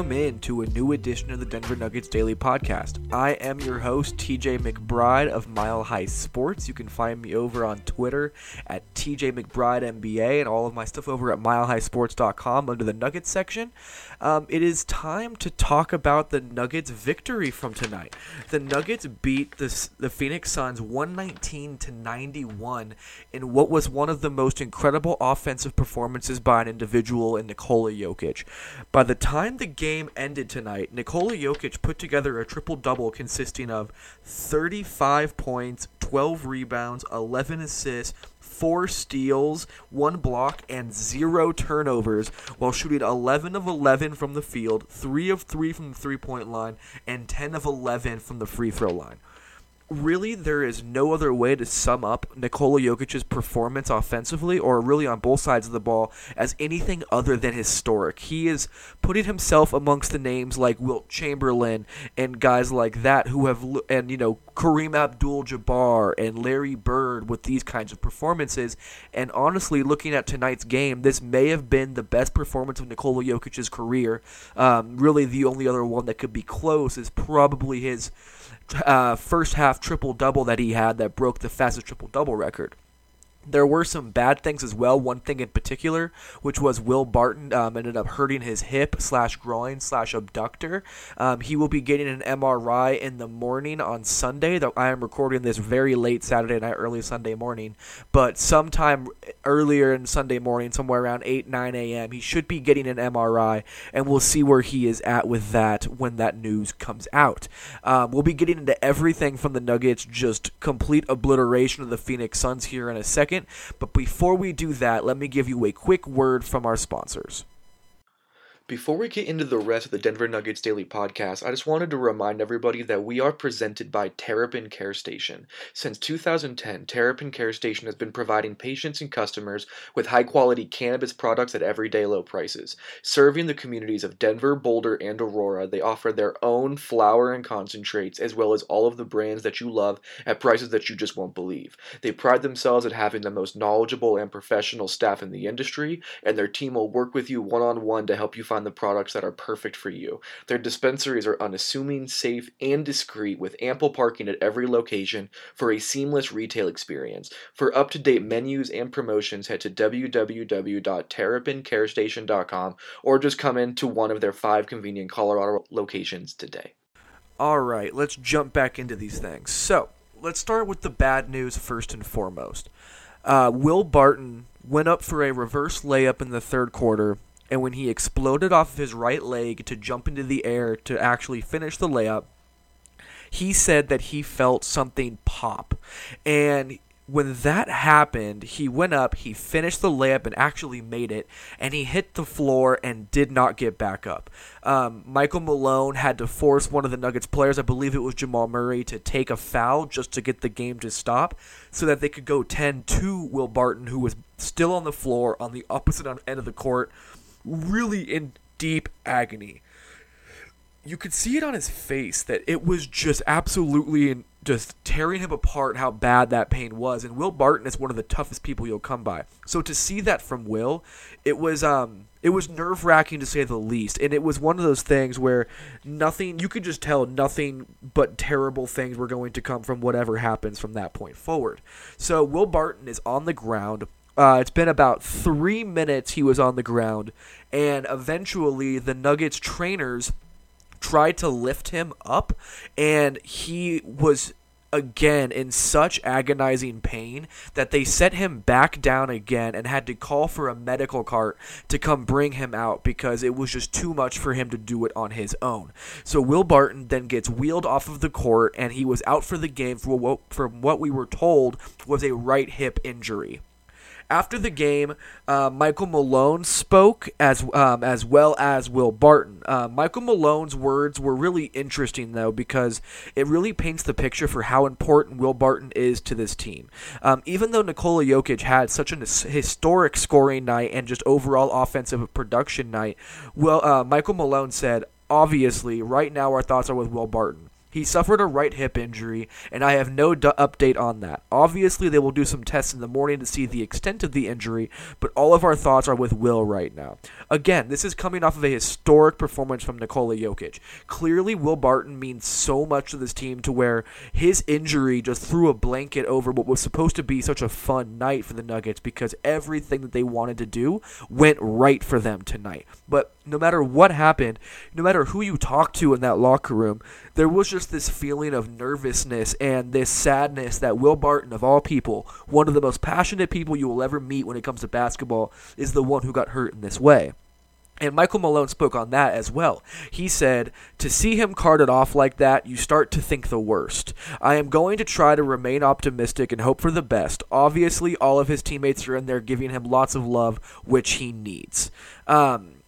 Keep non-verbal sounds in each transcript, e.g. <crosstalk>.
welcome in to a new edition of the Denver Nuggets Daily Podcast. I am your host, TJ McBride of Mile High Sports. You can find me over on Twitter at TJ McBride NBA and all of my stuff over at milehighsports.com under the Nuggets section. Um, it is time to talk about the Nuggets' victory from tonight. The Nuggets beat the, the Phoenix Suns 119 to 91 in what was one of the most incredible offensive performances by an individual in Nikola Jokic. By the time the game ended tonight, Nikola Jokic put together a triple double consisting of 35 points, 12 rebounds, 11 assists, four steals, one block, and zero turnovers while shooting 11 of 11 from the field, 3 of 3 from the three point line, and 10 of 11 from the free throw line really there is no other way to sum up Nikola Jokic's performance offensively or really on both sides of the ball as anything other than historic. He is putting himself amongst the names like Wilt Chamberlain and guys like that who have and you know Kareem Abdul-Jabbar and Larry Bird with these kinds of performances. And honestly, looking at tonight's game, this may have been the best performance of Nikola Jokic's career. Um, really, the only other one that could be close is probably his uh, first half triple double that he had that broke the fastest triple double record. There were some bad things as well. One thing in particular, which was Will Barton um, ended up hurting his hip slash groin slash abductor. Um, he will be getting an MRI in the morning on Sunday. Though I am recording this very late Saturday night, early Sunday morning. But sometime earlier in Sunday morning, somewhere around eight nine a.m., he should be getting an MRI, and we'll see where he is at with that when that news comes out. Um, we'll be getting into everything from the Nuggets, just complete obliteration of the Phoenix Suns here in a second second. But before we do that, let me give you a quick word from our sponsors. Before we get into the rest of the Denver Nuggets Daily Podcast, I just wanted to remind everybody that we are presented by Terrapin Care Station. Since 2010, Terrapin Care Station has been providing patients and customers with high quality cannabis products at everyday low prices. Serving the communities of Denver, Boulder, and Aurora, they offer their own flower and concentrates, as well as all of the brands that you love at prices that you just won't believe. They pride themselves at having the most knowledgeable and professional staff in the industry, and their team will work with you one on one to help you find the products that are perfect for you. Their dispensaries are unassuming, safe, and discreet with ample parking at every location for a seamless retail experience. For up to date menus and promotions, head to www.terrapincarestation.com or just come into one of their five convenient Colorado locations today. All right, let's jump back into these things. So, let's start with the bad news first and foremost. Uh, Will Barton went up for a reverse layup in the third quarter and when he exploded off of his right leg to jump into the air to actually finish the layup, he said that he felt something pop. And when that happened, he went up, he finished the layup and actually made it, and he hit the floor and did not get back up. Um, Michael Malone had to force one of the Nuggets players, I believe it was Jamal Murray, to take a foul just to get the game to stop so that they could go 10 to Will Barton, who was still on the floor on the opposite end of the court really in deep agony. You could see it on his face that it was just absolutely in, just tearing him apart how bad that pain was. And Will Barton is one of the toughest people you'll come by. So to see that from Will, it was um it was nerve wracking to say the least. And it was one of those things where nothing you could just tell nothing but terrible things were going to come from whatever happens from that point forward. So Will Barton is on the ground uh, it's been about three minutes he was on the ground, and eventually the Nuggets trainers tried to lift him up, and he was again in such agonizing pain that they set him back down again and had to call for a medical cart to come bring him out because it was just too much for him to do it on his own. So Will Barton then gets wheeled off of the court and he was out for the game for what, from what we were told was a right hip injury. After the game, uh, Michael Malone spoke as um, as well as Will Barton. Uh, Michael Malone's words were really interesting though because it really paints the picture for how important Will Barton is to this team. Um, even though Nikola Jokic had such an historic scoring night and just overall offensive production night, well, uh, Michael Malone said, obviously, right now our thoughts are with Will Barton. He suffered a right hip injury, and I have no update on that. Obviously, they will do some tests in the morning to see the extent of the injury, but all of our thoughts are with Will right now. Again, this is coming off of a historic performance from Nikola Jokic. Clearly, Will Barton means so much to this team to where his injury just threw a blanket over what was supposed to be such a fun night for the Nuggets because everything that they wanted to do went right for them tonight. But no matter what happened, no matter who you talked to in that locker room, there was just this feeling of nervousness and this sadness that Will Barton, of all people, one of the most passionate people you will ever meet when it comes to basketball, is the one who got hurt in this way. And Michael Malone spoke on that as well. He said, To see him carted off like that, you start to think the worst. I am going to try to remain optimistic and hope for the best. Obviously, all of his teammates are in there giving him lots of love, which he needs. Um,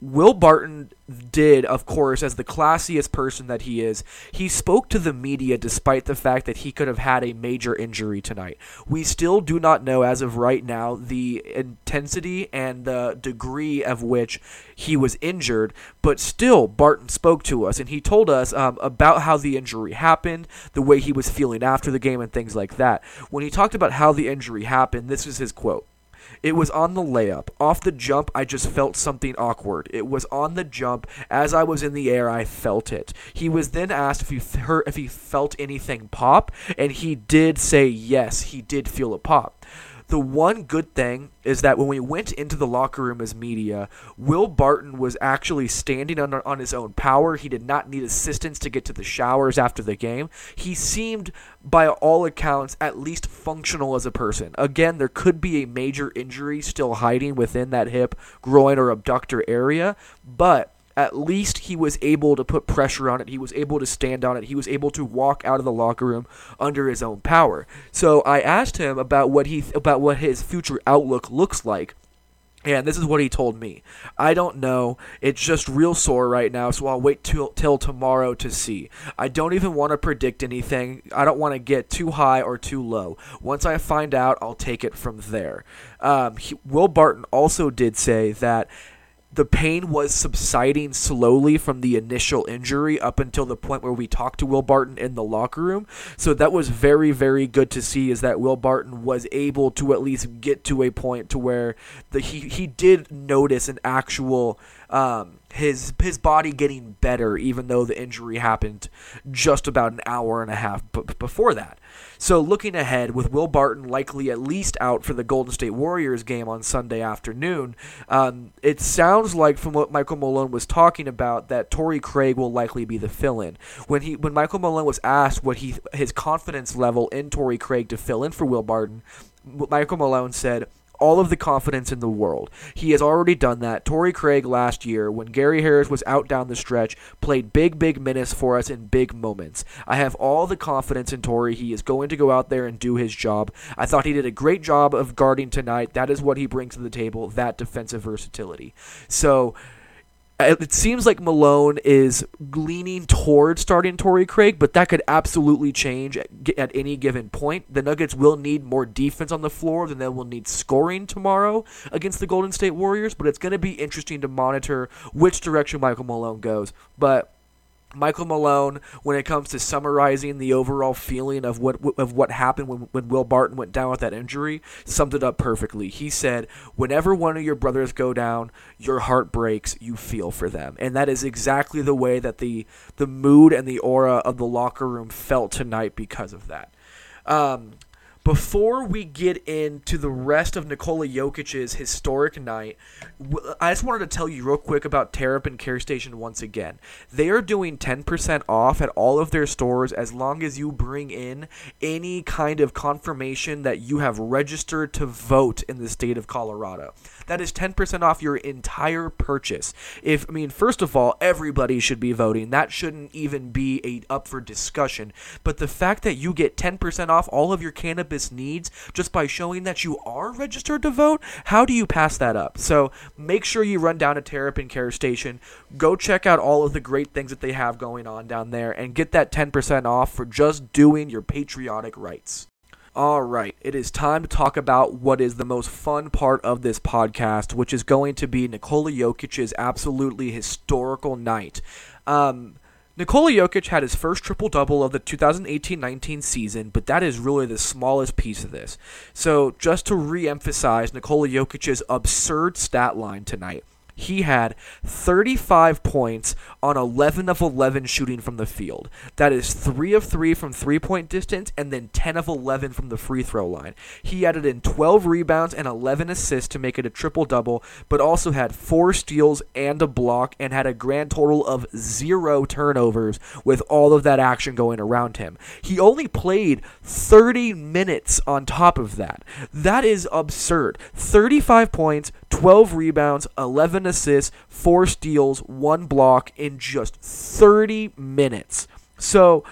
Will Barton did, of course, as the classiest person that he is, he spoke to the media despite the fact that he could have had a major injury tonight. We still do not know, as of right now, the intensity and the degree of which he was injured, but still, Barton spoke to us and he told us um, about how the injury happened, the way he was feeling after the game, and things like that. When he talked about how the injury happened, this is his quote. It was on the layup. Off the jump, I just felt something awkward. It was on the jump. As I was in the air, I felt it. He was then asked if he heard, if he felt anything pop, and he did say yes, he did feel a pop. The one good thing is that when we went into the locker room as media, Will Barton was actually standing on, on his own power. He did not need assistance to get to the showers after the game. He seemed, by all accounts, at least functional as a person. Again, there could be a major injury still hiding within that hip, groin, or abductor area, but at least he was able to put pressure on it. He was able to stand on it. He was able to walk out of the locker room under his own power. So I asked him about what he about what his future outlook looks like. And this is what he told me. I don't know. It's just real sore right now, so I'll wait till, till tomorrow to see. I don't even want to predict anything. I don't want to get too high or too low. Once I find out, I'll take it from there. Um, he, Will Barton also did say that the pain was subsiding slowly from the initial injury up until the point where we talked to Will Barton in the locker room. So that was very, very good to see is that Will Barton was able to at least get to a point to where the, he, he did notice an actual um, his his body getting better even though the injury happened just about an hour and a half b- before that. So looking ahead, with Will Barton likely at least out for the Golden State Warriors game on Sunday afternoon, um, it sounds like from what Michael Malone was talking about that Torrey Craig will likely be the fill-in. When he when Michael Malone was asked what he his confidence level in Torrey Craig to fill in for Will Barton, Michael Malone said all of the confidence in the world. He has already done that. Torrey Craig last year, when Gary Harris was out down the stretch, played big, big minutes for us in big moments. I have all the confidence in Torrey. He is going to go out there and do his job. I thought he did a great job of guarding tonight. That is what he brings to the table, that defensive versatility. So Uh, it seems like Malone is leaning toward starting Torrey Craig, but that could absolutely change at, at, any given point. The Nuggets will need more defense on the floor than they will need scoring tomorrow against the Golden State Warriors, but it's going to be interesting to monitor which direction Michael Malone goes. But Michael Malone, when it comes to summarizing the overall feeling of what of what happened when, when Will Barton went down with that injury, summed it up perfectly. He said, "Whenever one of your brothers go down, your heart breaks. You feel for them," and that is exactly the way that the the mood and the aura of the locker room felt tonight because of that. Um, before we get into the rest of Nikola Jokic's historic night, I just wanted to tell you real quick about Terrapin Care Station once again. They are doing 10% off at all of their stores as long as you bring in any kind of confirmation that you have registered to vote in the state of Colorado. That is 10% off your entire purchase. If I mean, first of all, everybody should be voting. That shouldn't even be a up for discussion. But the fact that you get 10% off all of your cannabis needs just by showing that you are registered to vote, how do you pass that up? So make sure you run down to Terrapin Care Station, go check out all of the great things that they have going on down there, and get that 10% off for just doing your patriotic rights. All right, it is time to talk about what is the most fun part of this podcast, which is going to be Nikola Jokic's absolutely historical night. Um, Nikola Jokic had his first triple double of the 2018 19 season, but that is really the smallest piece of this. So, just to re emphasize Nikola Jokic's absurd stat line tonight he had 35 points on 11 of 11 shooting from the field. That is 3 of 3 from three point distance and then 10 of 11 from the free throw line. He added in 12 rebounds and 11 assists to make it a triple double, but also had 4 steals and a block and had a grand total of 0 turnovers with all of that action going around him. He only played 30 minutes on top of that. That is absurd. 35 points, 12 rebounds, 11 assists, 4 steals, 1 block in just 30 minutes. So,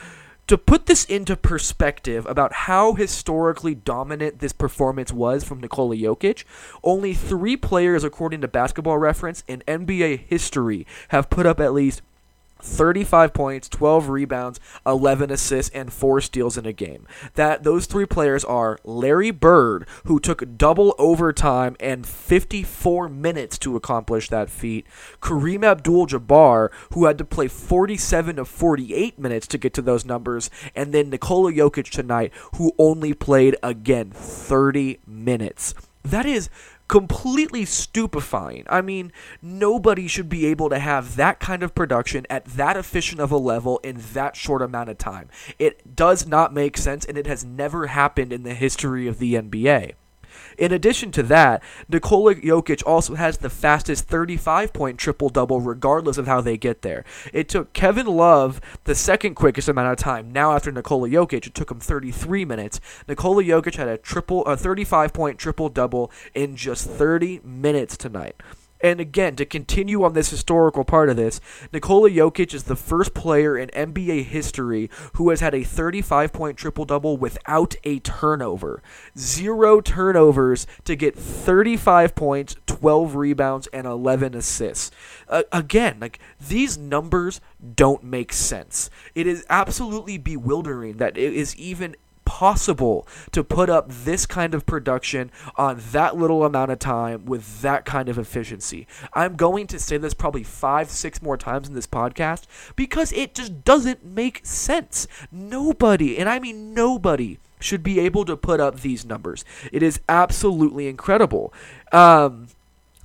to put this into perspective about how historically dominant this performance was from Nikola Jokic, only three players, according to basketball reference, in NBA history have put up at least 35 points, 12 rebounds, 11 assists, and 4 steals in a game. That those three players are Larry Bird, who took double overtime and 54 minutes to accomplish that feat, Kareem Abdul-Jabbar, who had to play 47 of 48 minutes to get to those numbers, and then Nikola Jokic tonight, who only played again 30 minutes. That is completely stupefying. I mean, nobody should be able to have that kind of production at that efficient of a level in that short amount of time. It does not make sense, and it has never happened in the history of the NBA. In addition to that, Nikola Jokic also has the fastest 35 point triple double, regardless of how they get there. It took Kevin Love the second quickest amount of time. Now, after Nikola Jokic, it took him 33 minutes. Nikola Jokic had a triple, a 35 point triple double in just 30 minutes tonight. And again, to continue on this historical part of this, Nikola Jokic is the first player in NBA history who has had a 35 point triple double without a turnover. Zero turnovers to get 35 points, 12 rebounds, and 11 assists. Uh, again, like these numbers don't make sense. It is absolutely bewildering that it is even possible to put up this kind of production on that little amount of time with that kind of efficiency. I'm going to say this probably five, six more times in this podcast because it just doesn't make sense. Nobody, and I mean nobody, should be able to put up these numbers. It is absolutely incredible. Um,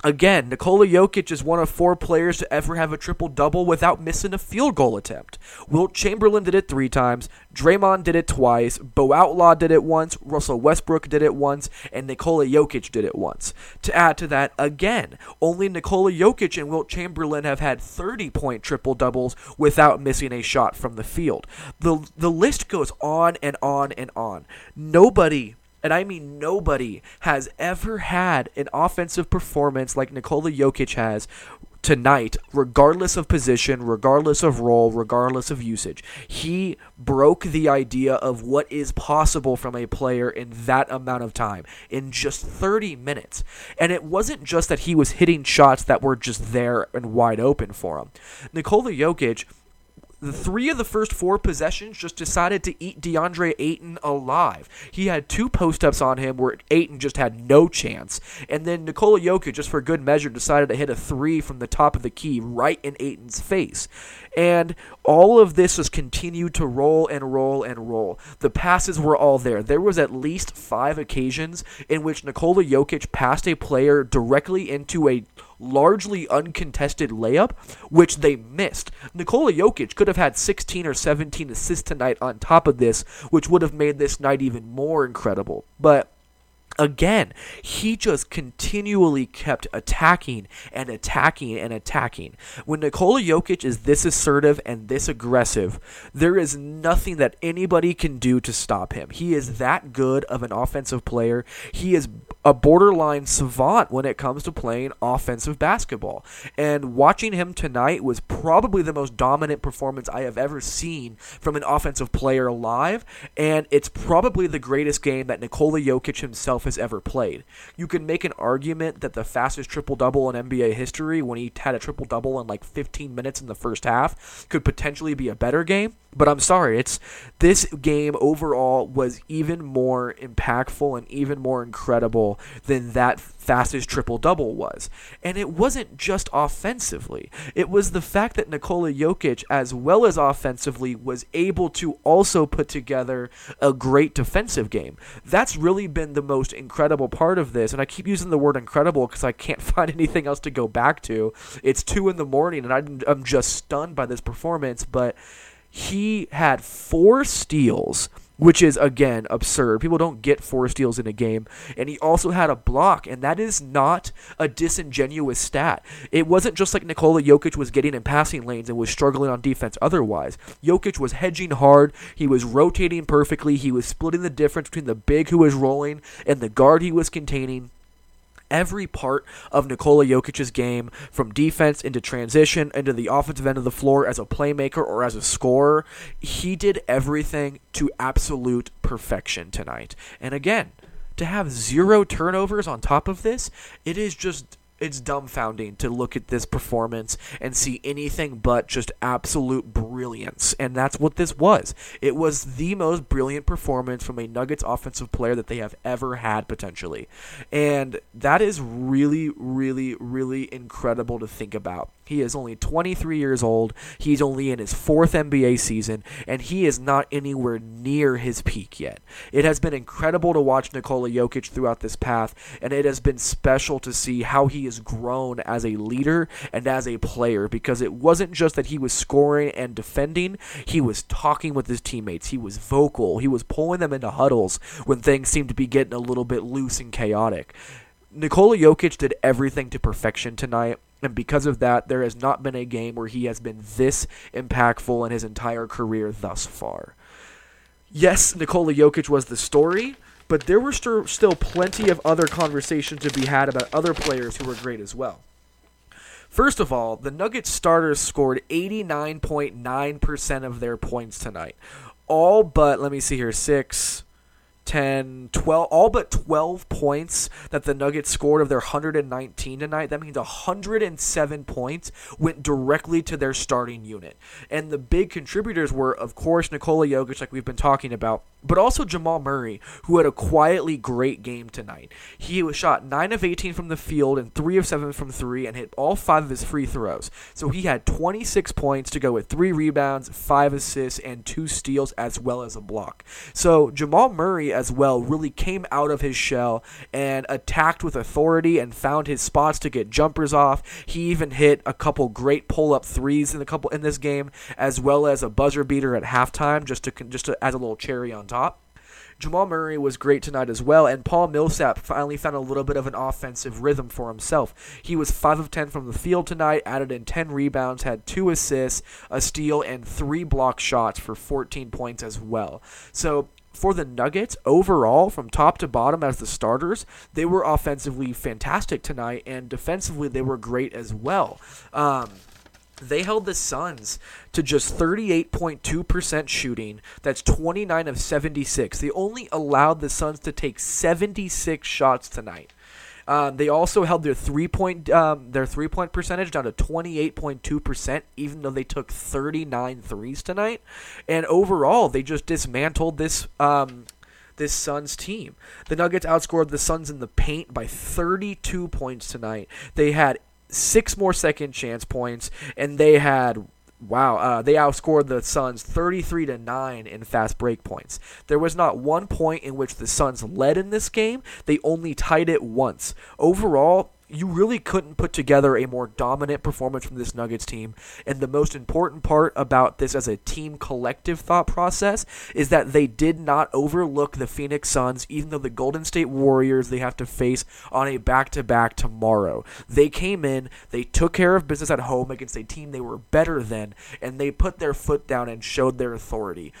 Again, Nikola Jokic is one of four players to ever have a triple double without missing a field goal attempt. Wilt Chamberlain did it three times, Draymond did it twice, Bo Outlaw did it once, Russell Westbrook did it once, and Nikola Jokic did it once. To add to that, again, only Nikola Jokic and Wilt Chamberlain have had 30 point triple doubles without missing a shot from the field. The, the list goes on and on and on. Nobody and I mean nobody, has ever had an offensive performance like Nikola Jokic has tonight, regardless of position, regardless of role, regardless of usage. He broke the idea of what is possible from a player in that amount of time in just 30 minutes. And it wasn't just that he was hitting shots that were just there and wide open for him. Nikola Jokic the three of the first four possessions just decided to eat DeAndre Ayton alive. He had two post ups on him where Ayton just had no chance. And then Nikola Jokic, just for good measure, decided to hit a three from the top of the key right in Ayton's face. And all of this has continued to roll and roll and roll. The passes were all there. There was at least five occasions in which Nikola Jokic passed a player directly into a largely uncontested layup, which they missed. Nikola Jokic could have had 16 or 17 assists tonight on top of this, which would have made this night even more incredible. But Again, he just continually kept attacking and attacking and attacking. When Nikola Jokic is this assertive and this aggressive, there is nothing that anybody can do to stop him. He is that good of an offensive player. He is a borderline savant when it comes to playing offensive basketball. And watching him tonight was probably the most dominant performance I have ever seen from an offensive player live. And it's probably the greatest game that Nikola Jokic himself himself has ever played. You can make an argument that the fastest triple double in NBA history, when he had a triple double in like 15 minutes in the first half, could potentially be a better game. But I'm sorry, it's this game overall was even more impactful and even more incredible than that fastest triple double was. And it wasn't just offensively. It was the fact that Nikola Jokic as well as offensively was able to also put together a great defensive game. That's really been the most incredible part of this. And I keep using the word incredible because I can't <laughs> find anything else to go back to. It's 2 in the morning and I'm just stunned by this performance, but he had four steals, which is again absurd. People don't get four steals in a game, and he also had a block, and that is not a disingenuous stat. It wasn't just like Nikola Jokic was getting in passing lanes and was struggling on defense otherwise. Jokic was hedging hard, he was rotating perfectly, he was splitting the difference between the big who was rolling and the guard he was containing every part of Nikola Jokic's game, from defense into transition into the offensive end of the floor as a playmaker or as a scorer. He did everything to absolute perfection tonight. And again, to have zero turnovers on top of this, it is just it's dumbfounding to look at this performance and see anything but just absolute brilliance. And that's what this was. It was the most brilliant performance from a Nuggets offensive player that they have ever had, potentially. And that is really, really, really incredible to think about. He is only 23 years old. He's only in his fourth NBA season, and he is not anywhere near his peak yet. It has been incredible to watch Nikola Jokic throughout this path, and it has been special to see how he has grown as a leader and as a player because it wasn't just that he was scoring and defending, he was talking with his teammates. He was vocal. He was pulling them into huddles when things seemed to be getting a little bit loose and chaotic. Nikola Jokic did everything to perfection tonight. And because of that, there has not been a game where he has been this impactful in his entire career thus far. Yes, Nikola Jokic was the story, but there were st- still plenty of other conversations to be had about other players who were great as well. First of all, the Nuggets starters scored 89.9% of their points tonight. All but, let me see here, six, 10, 12, all but 12 points that the Nuggets scored of their 119 tonight. That means 107 points went directly to their starting unit. And the big contributors were, of course, Nikola Jokic, like we've been talking about, but also Jamal Murray, who had a quietly great game tonight. He was shot 9 of 18 from the field and 3 of 7 from 3 and hit all 5 of his free throws. So he had 26 points to go with 3 rebounds, 5 assists, and 2 steals, as well as a block. So Jamal Murray, as well, really came out of his shell and attacked with authority and found his spots to get jumpers off. He even hit a couple great pull-up threes in the couple in this game, as well as a buzzer beater at halftime, just to just to, as a little cherry on top. Jamal Murray was great tonight as well, and Paul Millsap finally found a little bit of an offensive rhythm for himself. He was 5 of 10 from the field tonight, added in 10 rebounds, had 2 assists, a steal, and 3 block shots for 14 points as well. So for the Nuggets overall, from top to bottom as the starters, they were offensively fantastic tonight, and defensively they were great as well. Um, they held the Suns to just 38.2% shooting. That's 29 of 76. They only allowed the Suns to take 76 shots tonight. Um, they also held their three point um, their three point percentage down to 28.2%, even though they took 39 threes tonight. And overall, they just dismantled this um, this Suns team. The Nuggets outscored the Suns in the paint by 32 points tonight. They had six more second chance points, and they had Wow, uh, they outscored the Suns 33 to 9 in fast break points. There was not one point in which the Suns led in this game. They only tied it once. Overall, you really couldn't put together a more dominant performance from this Nuggets team. And the most important part about this as a team collective thought process is that they did not overlook the Phoenix Suns, even though the Golden State Warriors they have to face on a back to back tomorrow. They came in, they took care of business at home against a team they were better than, and they put their foot down and showed their authority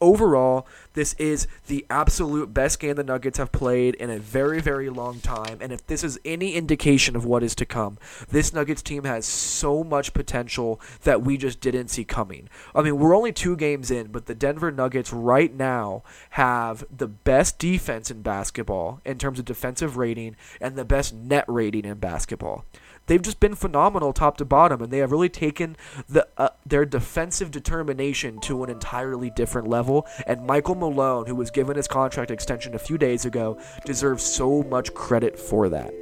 overall, this is the absolute best game the Nuggets have played in a very, very long time. And if this is any indication of what is to come, this Nuggets team has so much potential that we just didn't see coming. I mean, we're only two games in, but the Denver Nuggets right now have the best defense in basketball in terms of defensive rating and the best net rating in basketball they've just been phenomenal top to bottom, and they have really taken the uh, their defensive determination to an entirely different level. And Michael Malone, who was given his contract extension a few days ago, deserves so much credit for that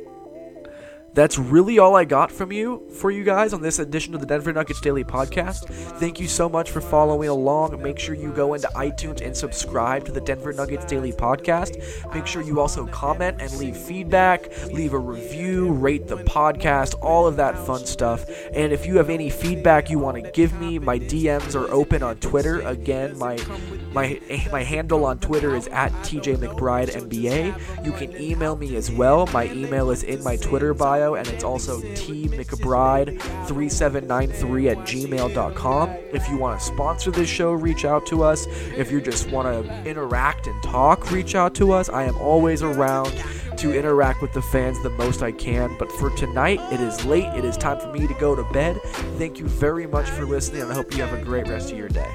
that's really all I got from you for you guys on this edition of the Denver Nuggets Daily Podcast. Thank you so much for following along. Make sure you go into iTunes and subscribe to the Denver Nuggets Daily Podcast. Make sure you also comment and leave feedback, leave a review, rate the podcast, all of that fun stuff. And if you have any feedback you want to give me, my DMs are open on Twitter. Again, my my my handle on Twitter is at TJ McBride NBA. You can email me as well. My email is in my Twitter bio and it's also tmcbride3793 at gmail.com. If you want to sponsor this show, reach out to us. If you just want to interact and talk, reach out to us. I am always around to interact with the fans the most I can. But for tonight, it is late. It is time for me to go to bed. Thank you very much for listening, and I hope you have a great rest of your day.